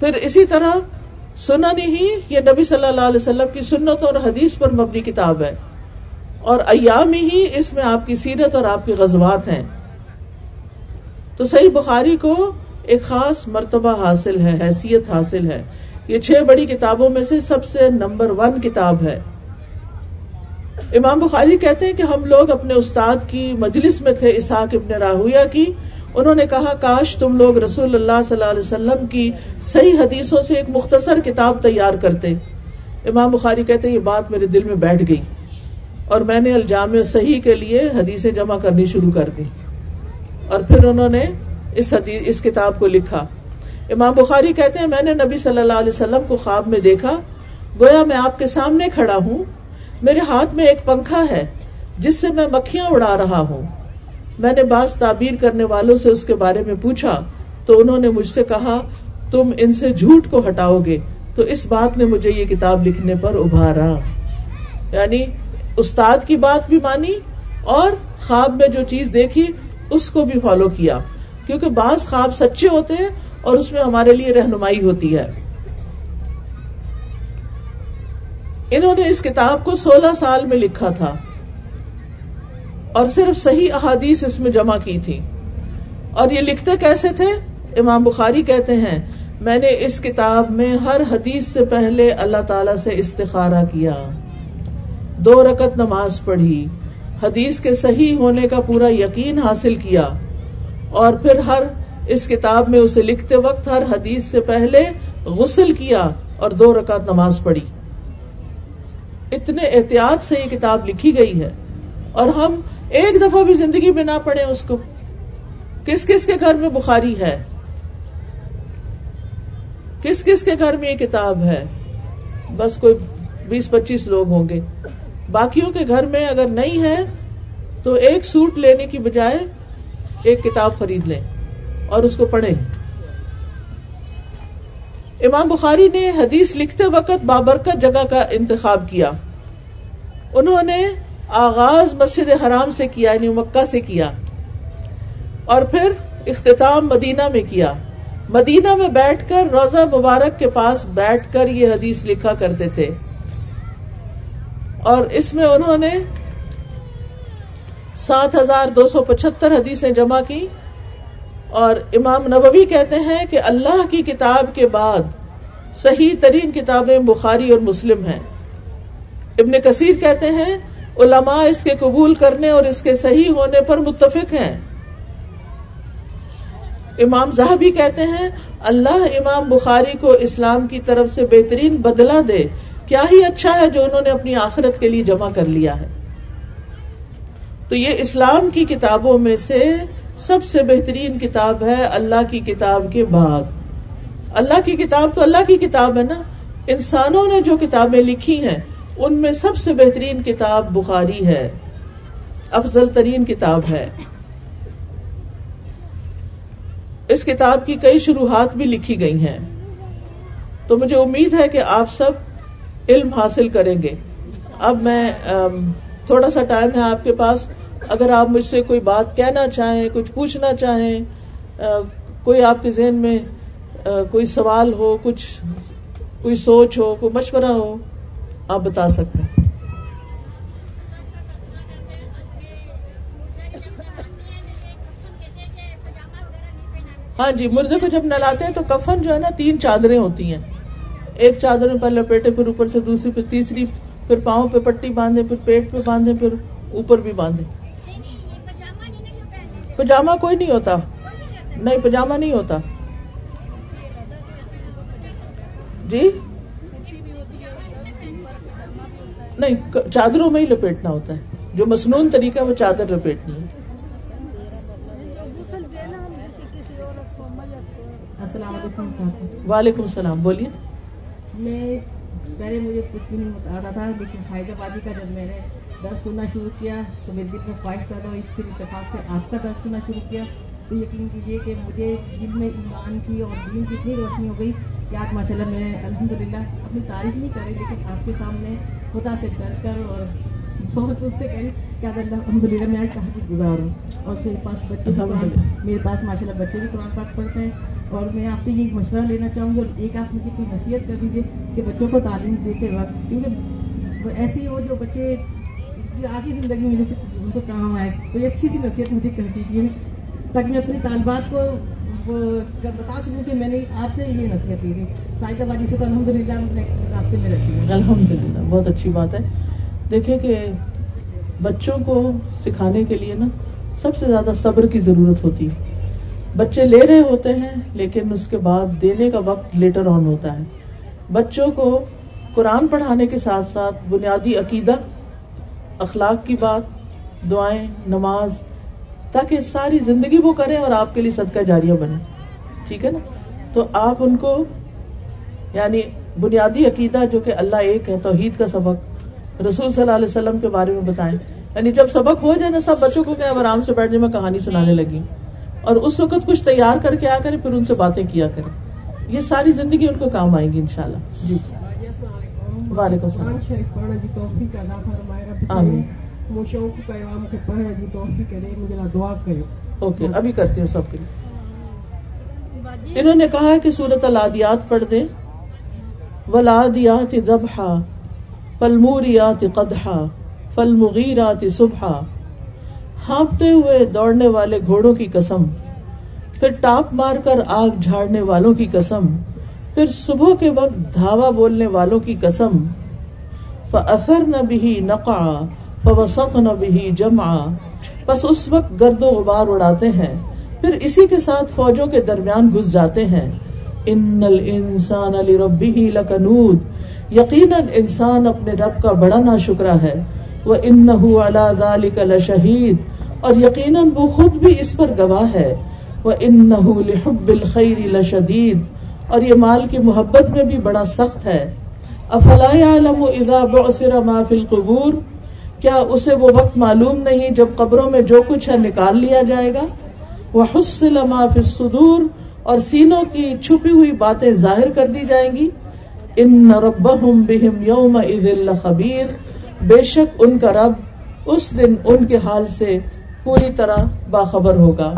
پھر اسی طرح سنن ہی یہ نبی صلی اللہ علیہ وسلم کی سنت اور حدیث پر مبنی کتاب ہے۔ اور ایام ہی اس میں آپ کی سیرت اور آپ کی غزوات ہیں۔ تو صحیح بخاری کو ایک خاص مرتبہ حاصل ہے، حیثیت حاصل ہے۔ یہ چھ بڑی کتابوں میں سے سب سے نمبر ون کتاب ہے۔ امام بخاری کہتے ہیں کہ ہم لوگ اپنے استاد کی مجلس میں تھے، اسحاق ابن راہویا کی۔ انہوں نے کہا، کاش تم لوگ رسول اللہ صلی اللہ علیہ وسلم کی صحیح حدیثوں سے ایک مختصر کتاب تیار کرتے۔ امام بخاری کہتے یہ بات میرے دل میں بیٹھ گئی۔ اور میں نے الجام صحیح کے لیے حدیثیں جمع کرنی شروع کر دی۔ اور پھر انہوں نے اس حدیث اس کتاب کو لکھا۔ امام بخاری کہتے ہیں، میں نے نبی صلی اللہ علیہ وسلم کو خواب میں دیکھا۔ گویا میں آپ کے سامنے کھڑا ہوں۔ میرے ہاتھ میں ایک پنکھا ہے، جس سے میں مکھیاں اڑا رہا ہوں۔ میں نے بعض تعبیر کرنے والوں سے اس کے بارے میں پوچھا، تو انہوں نے مجھ سے کہا، تم ان سے جھوٹ کو ہٹاؤ گے۔ تو اس بات نے مجھے یہ کتاب لکھنے پر ابھارا۔ یعنی استاد کی بات بھی مانی اور خواب میں جو چیز دیکھی، اس کو بھی فالو کیا۔ کیونکہ بعض خواب سچے ہوتے ہیں اور اس میں ہمارے لیے رہنمائی ہوتی ہے۔ انہوں نے اس کتاب کو سولہ سال میں لکھا تھا۔ اور صرف صحیح احادیث اس میں جمع کی تھی اور یہ لکھتے کیسے تھے؟ امام بخاری کہتے ہیں، میں نے اس کتاب میں ہر حدیث سے پہلے اللہ تعالی سے استخارہ کیا۔ دو رکت نماز پڑھی، حدیث کے صحیح ہونے کا پورا یقین حاصل کیا اور پھر ہر اس کتاب میں اسے لکھتے وقت ہر حدیث سے پہلے غسل کیا اور دو رکعت نماز پڑھی۔ اتنے احتیاط سے یہ کتاب لکھی گئی ہے اور ہم ایک دفعہ بھی زندگی میں نہ پڑھے اس کو۔ کس کس کے گھر میں بخاری ہے؟ کس کس کے گھر میں یہ کتاب ہے؟ بس کوئی بیس پچیس لوگ ہوں گے۔ باقیوں کے گھر میں اگر نہیں ہے تو ایک سوٹ لینے کی بجائے ایک کتاب خرید لیں اور اس کو پڑھیں۔ امام بخاری نے حدیث لکھتے وقت بابرکت جگہ کا انتخاب کیا۔ انہوں نے آغاز مسجد حرام سے کیا یعنی مکہ سے کیا، اور پھر اختتام مدینہ میں کیا۔ مدینہ میں بیٹھ کر روزہ مبارک کے پاس بیٹھ کر یہ حدیث لکھا کرتے تھے۔ اور اس میں انہوں نے سات ہزار دو سو پچہتر حدیثیں جمع کی اور امام نبوی کہتے ہیں کہ اللہ کی کتاب کے بعد صحیح ترین کتابیں بخاری اور مسلم ہیں۔ ابن کثیر کہتے ہیں، علماء اس کے قبول کرنے اور اس کے صحیح ہونے پر متفق ہیں۔ امام زہبی کہتے ہیں، اللہ امام بخاری کو اسلام کی طرف سے بہترین بدلہ دے کیا ہی اچھا ہے جو انہوں نے اپنی آخرت کے لیے جمع کر لیا ہے؟ تو یہ اسلام کی کتابوں میں سے سب سے بہترین کتاب ہے اللہ کی کتاب کے بعد۔ اللہ کی کتاب تو اللہ کی کتاب ہے نا؟ انسانوں نے جو کتابیں لکھی ہیں، ان میں سب سے بہترین کتاب بخاری ہے۔ افضل ترین کتاب ہے۔ اس کتاب کی کئی شروحات بھی لکھی گئی ہیں۔ تو مجھے امید ہے کہ آپ سب علم حاصل کریں گے۔ اب میں تھوڑا سا ٹائم ہے آپ کے پاس۔ اگر آپ مجھ سے کوئی بات کہنا چاہیں، کچھ پوچھنا چاہیں کوئی آپ کے ذہن میں کوئی سوال ہو، کچھ، کوئی سوچ ہو، کوئی مشورہ ہو، آپ بتا سکتے ہیں۔ ہاں جی مردے کو جب نلاتے ہیں تو کفن جو ہے نا، تین چادریں ہوتی ہیں۔ ایک چادر میں پہلے پیٹے پھر اوپر سے دوسری پھر تیسری پھر پاؤں پہ پٹی باندھے پھر پیٹ پہ باندھے پھر اوپر بھی باندھے۔ پجامہ کوئی نہیں ہوتا۔ نہیں پجامہ نہیں ہوتا۔ جی؟ نہیں چادروں میں ہی لپیٹنا ہوتا ہے۔ جو مصنون طریقہ وہ چادر لپیٹنی ہے۔ السلام علیکم وعلیکم السلام بولیے۔ میں پہلے مجھے کچھ بھی نہیں آتا تھا، لیکن فائدہ بازی کا جب میں نے درد سننا شروع کیا تو میرے دل میں خواہش پیدا ہوئی پھر اتفاق سے آپ کا درد سننا شروع کیا۔ تو یقین کیجیے کہ مجھے دل میں ایمان کی اور دین کی اتنی روشنی ہو گئی کہ آج ماشاء اللہ میں الحمد للہ اپنی تعریف نہیں کری لیکن آپ کے سامنے خدا سے ڈر کر اور بہت اس سے کہیں کہ اللہ الحمد للہ میں آج کہاں چیز گزاروں اور میرے پاس بچے میرے پاس ماشاء اللہ بچے بھی قرآن پاک پڑھتے ہیں۔ اور میں آپ سے یہ مشورہ لینا چاہوں گی اور ایک آپ مجھے کوئی نصیحت کر دیجیے کہ بچوں کو تعلیم دیتے وقت، کیونکہ ایسی ہو جو بچے آگے زندگی میں جیسے ان کو کام آئے، کوئی اچھی سی نصیحت مجھے کر دیجیے تاکہ میں اپنی طالبات کو بتا سکوں کہ میں نے آپ سے یہ نصیحت دی تھی۔ سائیکہ بازی سے تو الحمد للہ رابطے میں رہتی ہوں۔ الحمد للہ بہت اچھی بات ہے۔ دیکھیں کہ بچوں کو سکھانے کے لیے نا سب سے زیادہ صبر کی ضرورت ہوتی ہے۔ بچے لے رہے ہوتے ہیں، لیکن اس کے بعد دینے کا وقت لیٹر آن ہوتا ہے۔ بچوں کو قرآن پڑھانے کے ساتھ ساتھ بنیادی عقیدہ، اخلاق کی بات، دعائیں، نماز، تاکہ ساری زندگی وہ کریں اور آپ کے لیے صدقہ جاریہ بنے۔ ٹھیک ہے نا؟ تو آپ ان کو یعنی بنیادی عقیدہ جو کہ اللہ ایک ہے، توحید کا سبق، رسول صلی اللہ علیہ وسلم کے بارے میں بتائیں۔ یعنی جب سبق ہو جائے نا، سب بچوں کو کہ آرام سے بیٹھ جائے، میں کہانی سنانے لگی۔ اور اس وقت کچھ تیار کر کے آ کرے پھر ان سے باتیں کیا کرے۔ یہ ساری زندگی ان کو کام آئیں گی ان شاء اللہ جی وعلیکم السلام اوکے ابھی کرتی ہوں سب کے لیے۔ انہوں نے کہا کہ سورت الادیات پڑھ دیں۔ ولادیات ذبحا فلموریات قدحا فلمغیرات صبح ہانپتے ہوئے دوڑنے والے گھوڑوں کی قسم، پھر ٹاپ مار کر آگ جھاڑنے والوں کی قسم، پھر صبح کے وقت دھاوا بولنے والوں کی قسم فر نہ بھی نقا فوسط نہ بھی جمع بس اس وقت گرد و غبار اڑاتے ہیں، پھر اسی کے ساتھ فوجوں کے درمیان گھس جاتے ہیں۔ ان الانسان علی لکنود یقیناً انسان اپنے رب کا بڑا نا شکرا ہے۔ وہ ان ذالک لشہید اور یقیناً وہ خود بھی اس پر گواہ ہے۔ وہ ان لحب الخیر لشدید اور یہ مال کی محبت میں بھی بڑا سخت ہے۔ افلا يعلم اذا بعثر ما في القبور؟ کیا اسے وہ وقت معلوم نہیں جب قبروں میں جو کچھ ہے نکال لیا جائے گا؟ وہ حسل ما في الصدور اور سینوں کی چھپی ہوئی باتیں ظاہر کر دی جائیں گی۔ ان ربہم بہم یوم خبیر بے شک ان کا رب اس دن ان کے حال سے پوری طرح باخبر ہوگا۔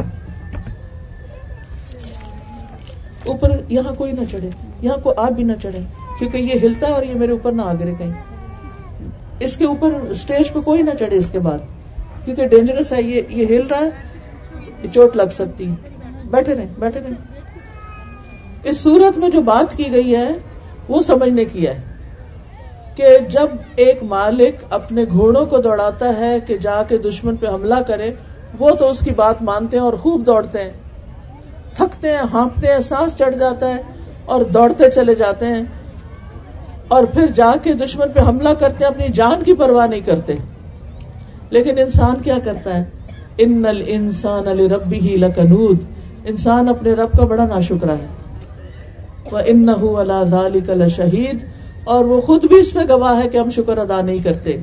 اوپر یہاں کوئی نہ چڑھے، یہاں کوئی آپ بھی نہ چڑھے، کیونکہ یہ ہلتا ہے اور یہ میرے اوپر نہ آگرے کہیں۔ اس کے اوپر اسٹیج پہ کوئی نہ چڑھے اس کے بعد، کیونکہ ڈینجرس ہے، یہ یہ ہل رہا ہے، یہ چوٹ لگ سکتی۔ بیٹھے رہے بیٹھے رہے اس صورت میں جو بات کی گئی ہے، وہ سمجھنے کی ہے۔ کہ جب ایک مالک اپنے گھوڑوں کو دوڑاتا ہے کہ جا کے دشمن پہ حملہ کرے، وہ تو اس کی بات مانتے ہیں اور خوب دوڑتے ہیں۔ تھکتے ہیں، ہانپتے ہیں، سانس چڑھ جاتا ہے اور دوڑتے چلے جاتے ہیں۔ اور پھر جا کے دشمن پہ حملہ کرتے ہیں، اپنی جان کی پرواہ نہیں کرتے۔ لیکن انسان کیا کرتا ہے؟ ان نل انسان علی ربی ہی لکنود انسان اپنے رب کا بڑا نا شکرا ہے۔ وہ ان نہ شہید اور وہ خود بھی اس میں گواہ ہے کہ ہم شکر ادا نہیں کرتے۔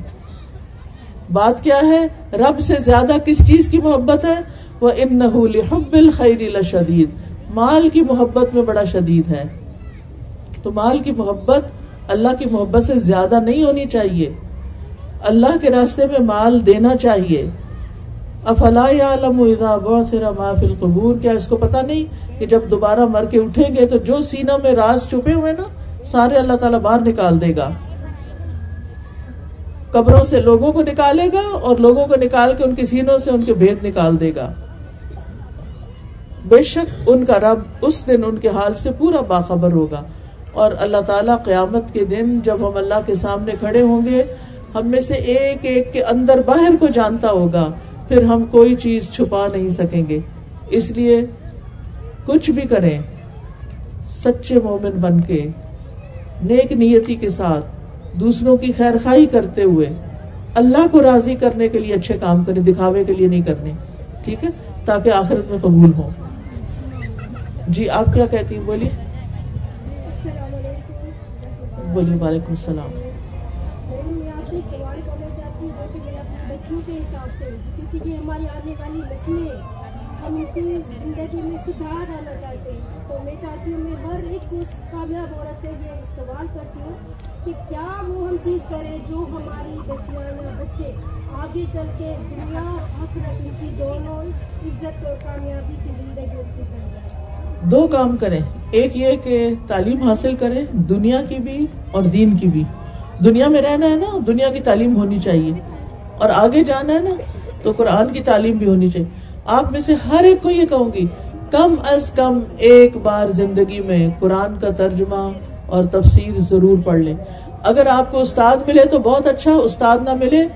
بات کیا ہے؟ رب سے زیادہ کس چیز کی محبت ہے؟ وہ ان نحب الخیر شدید مال کی محبت میں بڑا شدید ہے۔ تو مال کی محبت اللہ کی محبت سے زیادہ نہیں ہونی چاہیے۔ اللہ کے راستے میں مال دینا چاہیے۔ افلا عالم القبور؟ کیا اس کو پتا نہیں کہ جب دوبارہ مر کے اٹھیں گے تو جو سینوں میں راز چھپے ہوئے نا سارے اللہ تعالیٰ باہر نکال دے گا۔ قبروں سے لوگوں کو نکالے گا اور لوگوں کو نکال کے ان کے سینوں سے ان کے بھید نکال دے گا۔ بے شک ان کا رب اس دن ان کے حال سے پورا باخبر ہوگا۔ اور اللہ تعالیٰ قیامت کے دن جب ہم اللہ کے سامنے کھڑے ہوں گے، ہم میں سے ایک ایک کے اندر باہر کو جانتا ہوگا، پھر ہم کوئی چیز چھپا نہیں سکیں گے۔ اس لیے کچھ بھی کریں، سچے مومن بن کے نیک نیتی کے ساتھ دوسروں کی خیر خائی کرتے ہوئے اللہ کو راضی کرنے کے لیے اچھے کام کرے دکھاوے کے لیے نہیں کرنے، ٹھیک ہے؟ تاکہ آخرت میں قبول ہو جی آپ کیا کہتی ہیں؟ بولیے۔ بولیے، وعلیکم السلام۔ کیونکہ یہ ہماری آنے والی نسلیں ہم ان زندگی میں سدھار آنا چاہتے ہیں۔ تو میں چاہتی ہوں، میں ہر ایک اس کامیاب عورت سے یہ سوال کرتی ہوں کہ کیا وہ ہم چیز کریں جو ہماری بچیاں یا بچے آگے چل کے دنیا آخرت ان کی دونوں عزت اور کامیابی کی زندگی ان کی بن جائے۔ دو کام کریں۔ ایک یہ کہ تعلیم حاصل کریں دنیا کی بھی اور دین کی بھی۔ دنیا میں رہنا ہے نا، دنیا کی تعلیم ہونی چاہیے۔ اور آگے جانا ہے نا، تو قرآن کی تعلیم بھی ہونی چاہیے۔ آپ میں سے ہر ایک کو یہ کہوں گی، کم از کم ایک بار زندگی میں قرآن کا ترجمہ اور تفسیر ضرور پڑھ لیں۔ اگر آپ کو استاد ملے تو بہت اچھا استاد نہ ملے،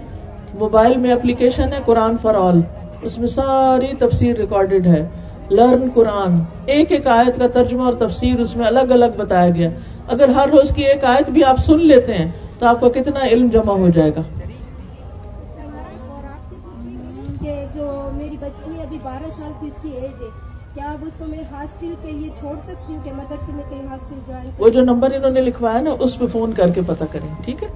موبائل میں اپلیکیشن ہے قرآن فار آل۔ اس میں ساری تفسیر ریکارڈیڈ ہے۔ لرن قرآن، ایک ایک آیت کا ترجمہ اور تفسیر اس میں الگ الگ بتایا گیا۔ اگر ہر روز کی ایک آیت بھی آپ سن لیتے ہیں تو آپ کا کتنا علم جمع ہو جائے گا۔ وہ جو نمبر انہوں نے لکھوایا نا اس پہ فون کر کے پتا کریں ٹھیک ہے؟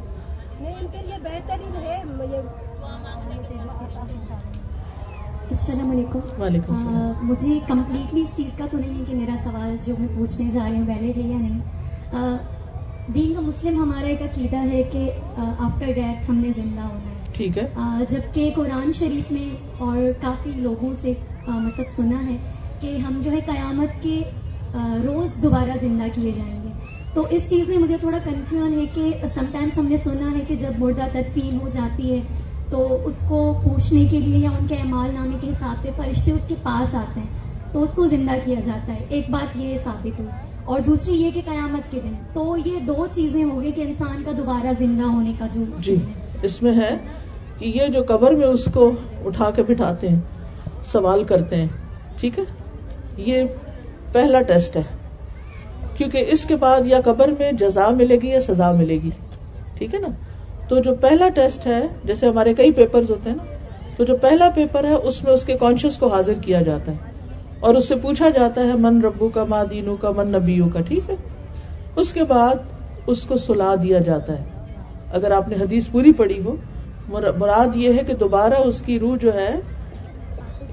السلام علیکم۔ وعلیکم السلام۔ مجھے کمپلیٹلی اس چیز کا تو نہیں ہے کہ میرا سوال جو میں پوچھنے جا رہی ہوں ویلڈ ہے یا نہیں۔ دین کا مسلم ہمارا ایک عقیدہ ہے کہ آفٹر ڈیتھ ہم نے زندہ ہونا ہے۔ ٹھیک ہے۔ جبکہ قرآن شریف میں اور کافی لوگوں سے مطلب سنا ہے کہ ہم جو ہے قیامت کے روز دوبارہ زندہ کیے جائیں گے۔ تو اس چیز میں مجھے تھوڑا کنفیوژن ہے کہ سم ٹائمس ہم نے سنا ہے کہ جب مردہ تدفین ہو جاتی ہے، تو اس کو پوچھنے کے لیے یا ان کے اعمال نامے کے حساب سے فرشتے اس کے پاس آتے ہیں، تو اس کو زندہ کیا جاتا ہے۔ ایک بات یہ ثابت ہوئی۔ اور دوسری یہ کہ قیامت کے دن۔ تو یہ دو چیزیں ہوں گی کہ انسان کا دوبارہ زندہ ہونے کا جو جی اس میں ہے کہ یہ جو قبر میں اس کو اٹھا کے بٹھاتے ہیں، سوال کرتے ہیں، ٹھیک ہے؟ یہ پہلا ٹیسٹ ہے۔ کیونکہ اس کے بعد یا قبر میں جزا ملے گی یا سزا ملے گی۔ ٹھیک ہے نا؟ تو جو پہلا ٹیسٹ ہے، جیسے ہمارے کئی پیپر ہوتے ہیں نا، تو جو پہلا پیپر ہے، اس میں اس کے کانشیس کو حاضر کیا جاتا ہے۔ اور اس سے پوچھا جاتا ہے، من ربو کا ماں دینو کا، من نبیو کا، ٹھیک ہے؟ اس کے بعد اس کو سلا دیا جاتا ہے۔ اگر آپ نے حدیث پوری پڑی ہو مراد یہ ہے کہ دوبارہ اس کی روح جو ہے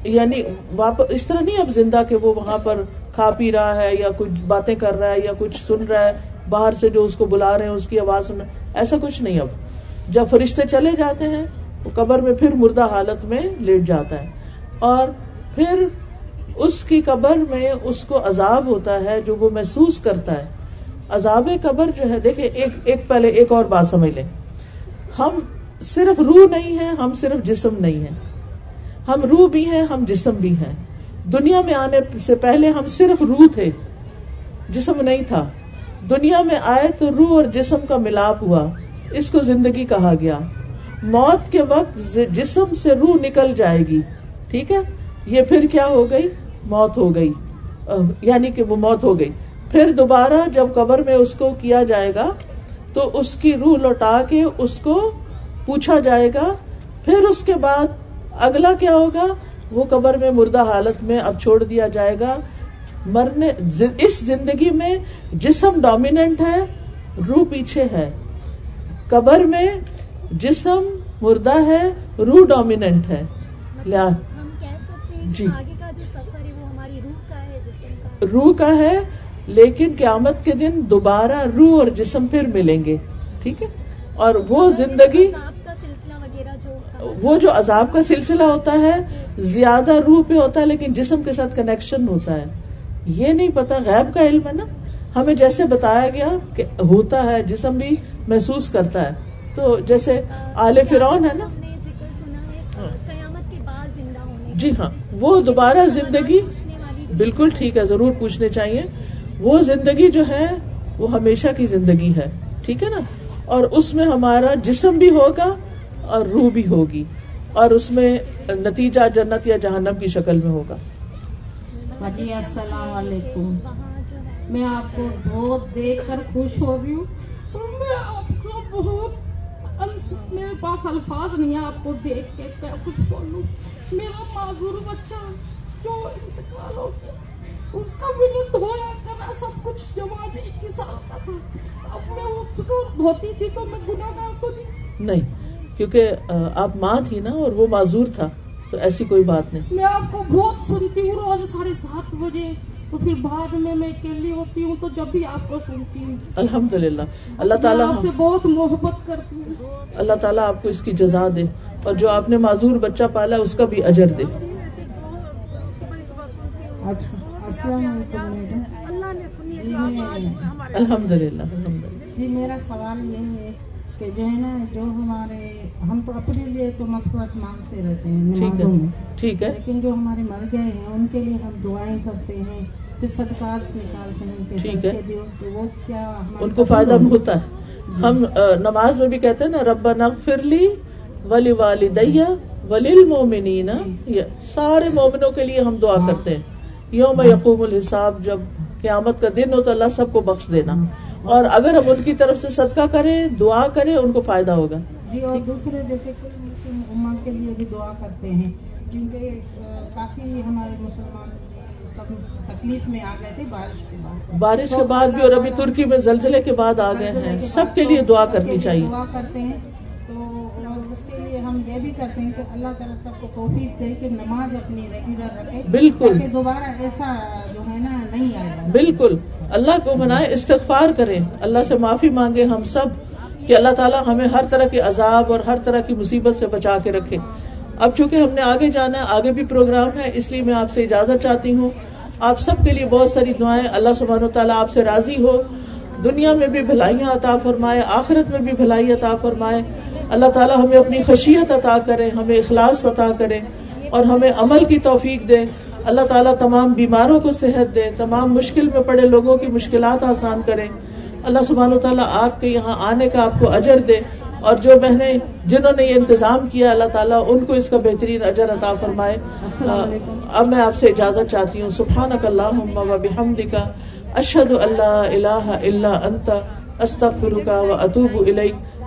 یعنی واپس اس طرح نہیں اب زندہ کہ وہ وہاں پر کھا پی رہا ہے یا کچھ باتیں کر رہا ہے یا کچھ سن رہا ہے، باہر سے جو اس کو بلا رہے ہیں، اس کی آواز سن ایسا کچھ نہیں اب۔ جب فرشتے چلے جاتے ہیں، وہ قبر میں پھر مردہ حالت میں لیٹ جاتا ہے۔ اور پھر اس کی قبر میں اس کو عذاب ہوتا ہے جو وہ محسوس کرتا ہے۔ عذاب قبر جو ہے، دیکھیں، ایک ایک پہلے ایک اور بات سمجھ لیں۔ ہم صرف روح نہیں ہے ہم صرف جسم نہیں ہے ہم روح بھی ہیں، ہم جسم بھی ہیں۔ دنیا میں آنے سے پہلے ہم صرف روح تھے، جسم نہیں تھا۔ دنیا میں آئے تو روح اور جسم کا ملاپ ہوا، اس کو زندگی کہا گیا۔ موت کے وقت جسم سے روح نکل جائے گی، ٹھیک ہے؟ یہ پھر کیا ہو گئی؟ موت ہو گئی۔ یعنی کہ وہ موت ہو گئی۔ پھر دوبارہ جب قبر میں اس کو کیا جائے گا، تو اس کی روح لوٹا کے اس کو پوچھا جائے گا۔ پھر اس کے بعد اگلا کیا ہوگا؟ وہ قبر میں مردہ حالت میں اب چھوڑ دیا جائے گا۔ مرنے اس زندگی میں جسم ڈومیننٹ ہے، روح پیچھے ہے۔ قبر میں جسم مردہ ہے، روح ڈومیننٹ ہے۔ لیا جی۔ روح کا ہے، لیکن قیامت کے دن دوبارہ روح اور جسم پھر ملیں گے، ٹھیک ہے؟ اور وہ زندگی وہ جو عذاب کا سلسلہ ہوتا ہے، زیادہ روح پہ ہوتا ہے، لیکن جسم کے ساتھ کنیکشن ہوتا ہے۔ یہ نہیں پتا، غیب کا علم ہے نا۔ ہمیں جیسے بتایا گیا کہ ہوتا ہے، جسم بھی محسوس کرتا ہے۔ تو جیسے آل فرون ہے نا۔ جی ہاں وہ دوبارہ زندگی، بالکل ٹھیک ہے، ضرور پوچھنے چاہیے۔ وہ زندگی جو ہے، وہ ہمیشہ کی زندگی ہے۔ ٹھیک ہے نا۔ اور اس میں ہمارا جسم بھی ہوگا اور روح بھی ہوگی اور اس میں نتیجہ جنت یا جہنم کی شکل میں ہوگا۔ جی السلام علیکم۔ میں آپ کو بہت دیکھ کر خوش ہو رہی ہوں۔ میں آپ کو بہت میرے پاس الفاظ نہیں ہے آپ کو دیکھ کے کیا کچھ بولوں۔ میرا معذور بچہ جو انتقال ہو گیا اس کا بھی دھویا کرا سب کچھ جواب ایک ہی سال کا تھا اب میں اس کو دھوتی تھی تو میں گناہ گار تو نہیں۔ نہیں کیونکہ آپ ماں تھی نا اور وہ معذور تھا تو ایسی کوئی بات نہیں۔ میں آپ کو بہت سنتی ہوں روز ساڑھے سات بجے تو پھر بعد میں میں اکیلی ہوتی ہوں تو جب بھی آپ کو سنتی ہوں۔ الحمد للہ اللہ تعالیٰ آپ سے بہت محبت کرتی ہوں۔ اللہ تعالیٰ آپ کو اس کی جزا دے اور جو آپ نے معذور بچہ پالا اس کا بھی اجر دے۔ الحمد للہ جی میرا سوال یہ ہے کہ جو ہے نا جو ہمارے ہم تو اپنے لیے تو مفرت مانگتے رہتے ہیں نمازوں میں۔ ٹھیک ہے۔ لیکن جو ہمارے مر گئے ہیں ان کے لیے ہم دعائیں کرتے ہیں پھر صدقات نکالتے ہیں ٹھیک ہے۔ تو وہ کیا ان کو فائدہ ہوتا ہے۔ ہم نماز میں بھی کہتے ہیں نا ربا نغفر لی ولی والدیہ ولیل مومنین سارے مومنوں کے لیے ہم دعا کرتے ہیں۔ یوم یقوم الحساب جب قیامت کا دن ہو تو اللہ سب کو بخش دینا۔ اور اگر ہم ان کی طرف سے صدقہ کریں دعا کریں ان کو فائدہ ہوگا۔ جی اور دوسرے جیسے اما کے لیے بھی دعا کرتے ہیں کیونکہ کافی ہمارے مسلمان سب تکلیف میں آ گئے تھے بارش کے بعد۔ بارش کے بعد بھی اور ابھی ترکی میں زلزلے کے بعد آ گئے ہیں۔ سب کے لیے دعا کرنی چاہیے۔ دعا کرتے ہیں تو اس کے لیے ہم یہ بھی کرتے ہیں کہ اللہ تعالیٰ سب کو توفیق دے کہ نماز اپنی ریگولر رکھے بالکل۔ دوبارہ ایسا جو ہے نا نہیں آئے بالکل۔ اللہ کو منائے استغفار کریں۔ اللہ سے معافی مانگے ہم سب کہ اللہ تعالیٰ ہمیں ہر طرح کے عذاب اور ہر طرح کی مصیبت سے بچا کے رکھے۔ اب چونکہ ہم نے آگے جانا ہے آگے بھی پروگرام ہے اس لیے میں آپ سے اجازت چاہتی ہوں۔ آپ سب کے لیے بہت ساری دعائیں۔ اللہ سبحانہ تعالیٰ آپ سے راضی ہو۔ دنیا میں بھی بھلائیاں عطا فرمائے آخرت میں بھی بھلائی عطا فرمائے۔ اللہ تعالیٰ ہمیں اپنی خشیت عطا کرے ہمیں اخلاص عطا کرے اور ہمیں عمل کی توفیق دے۔ اللہ تعالیٰ تمام بیماروں کو صحت دے تمام مشکل میں پڑے لوگوں کی مشکلات آسان کرے۔ اللہ سبحانہ تعالیٰ آپ کے یہاں آنے کا آپ کو اجر دے اور جو بہنیں جنہوں نے یہ انتظام کیا اللہ تعالیٰ ان کو اس کا بہترین اجر عطا فرمائے۔ اب میں آپ سے اجازت چاہتی ہوں۔ سبحان اللہ بحمد کا اشد اللہ اللہ اللہ انت استغفرک و اطوب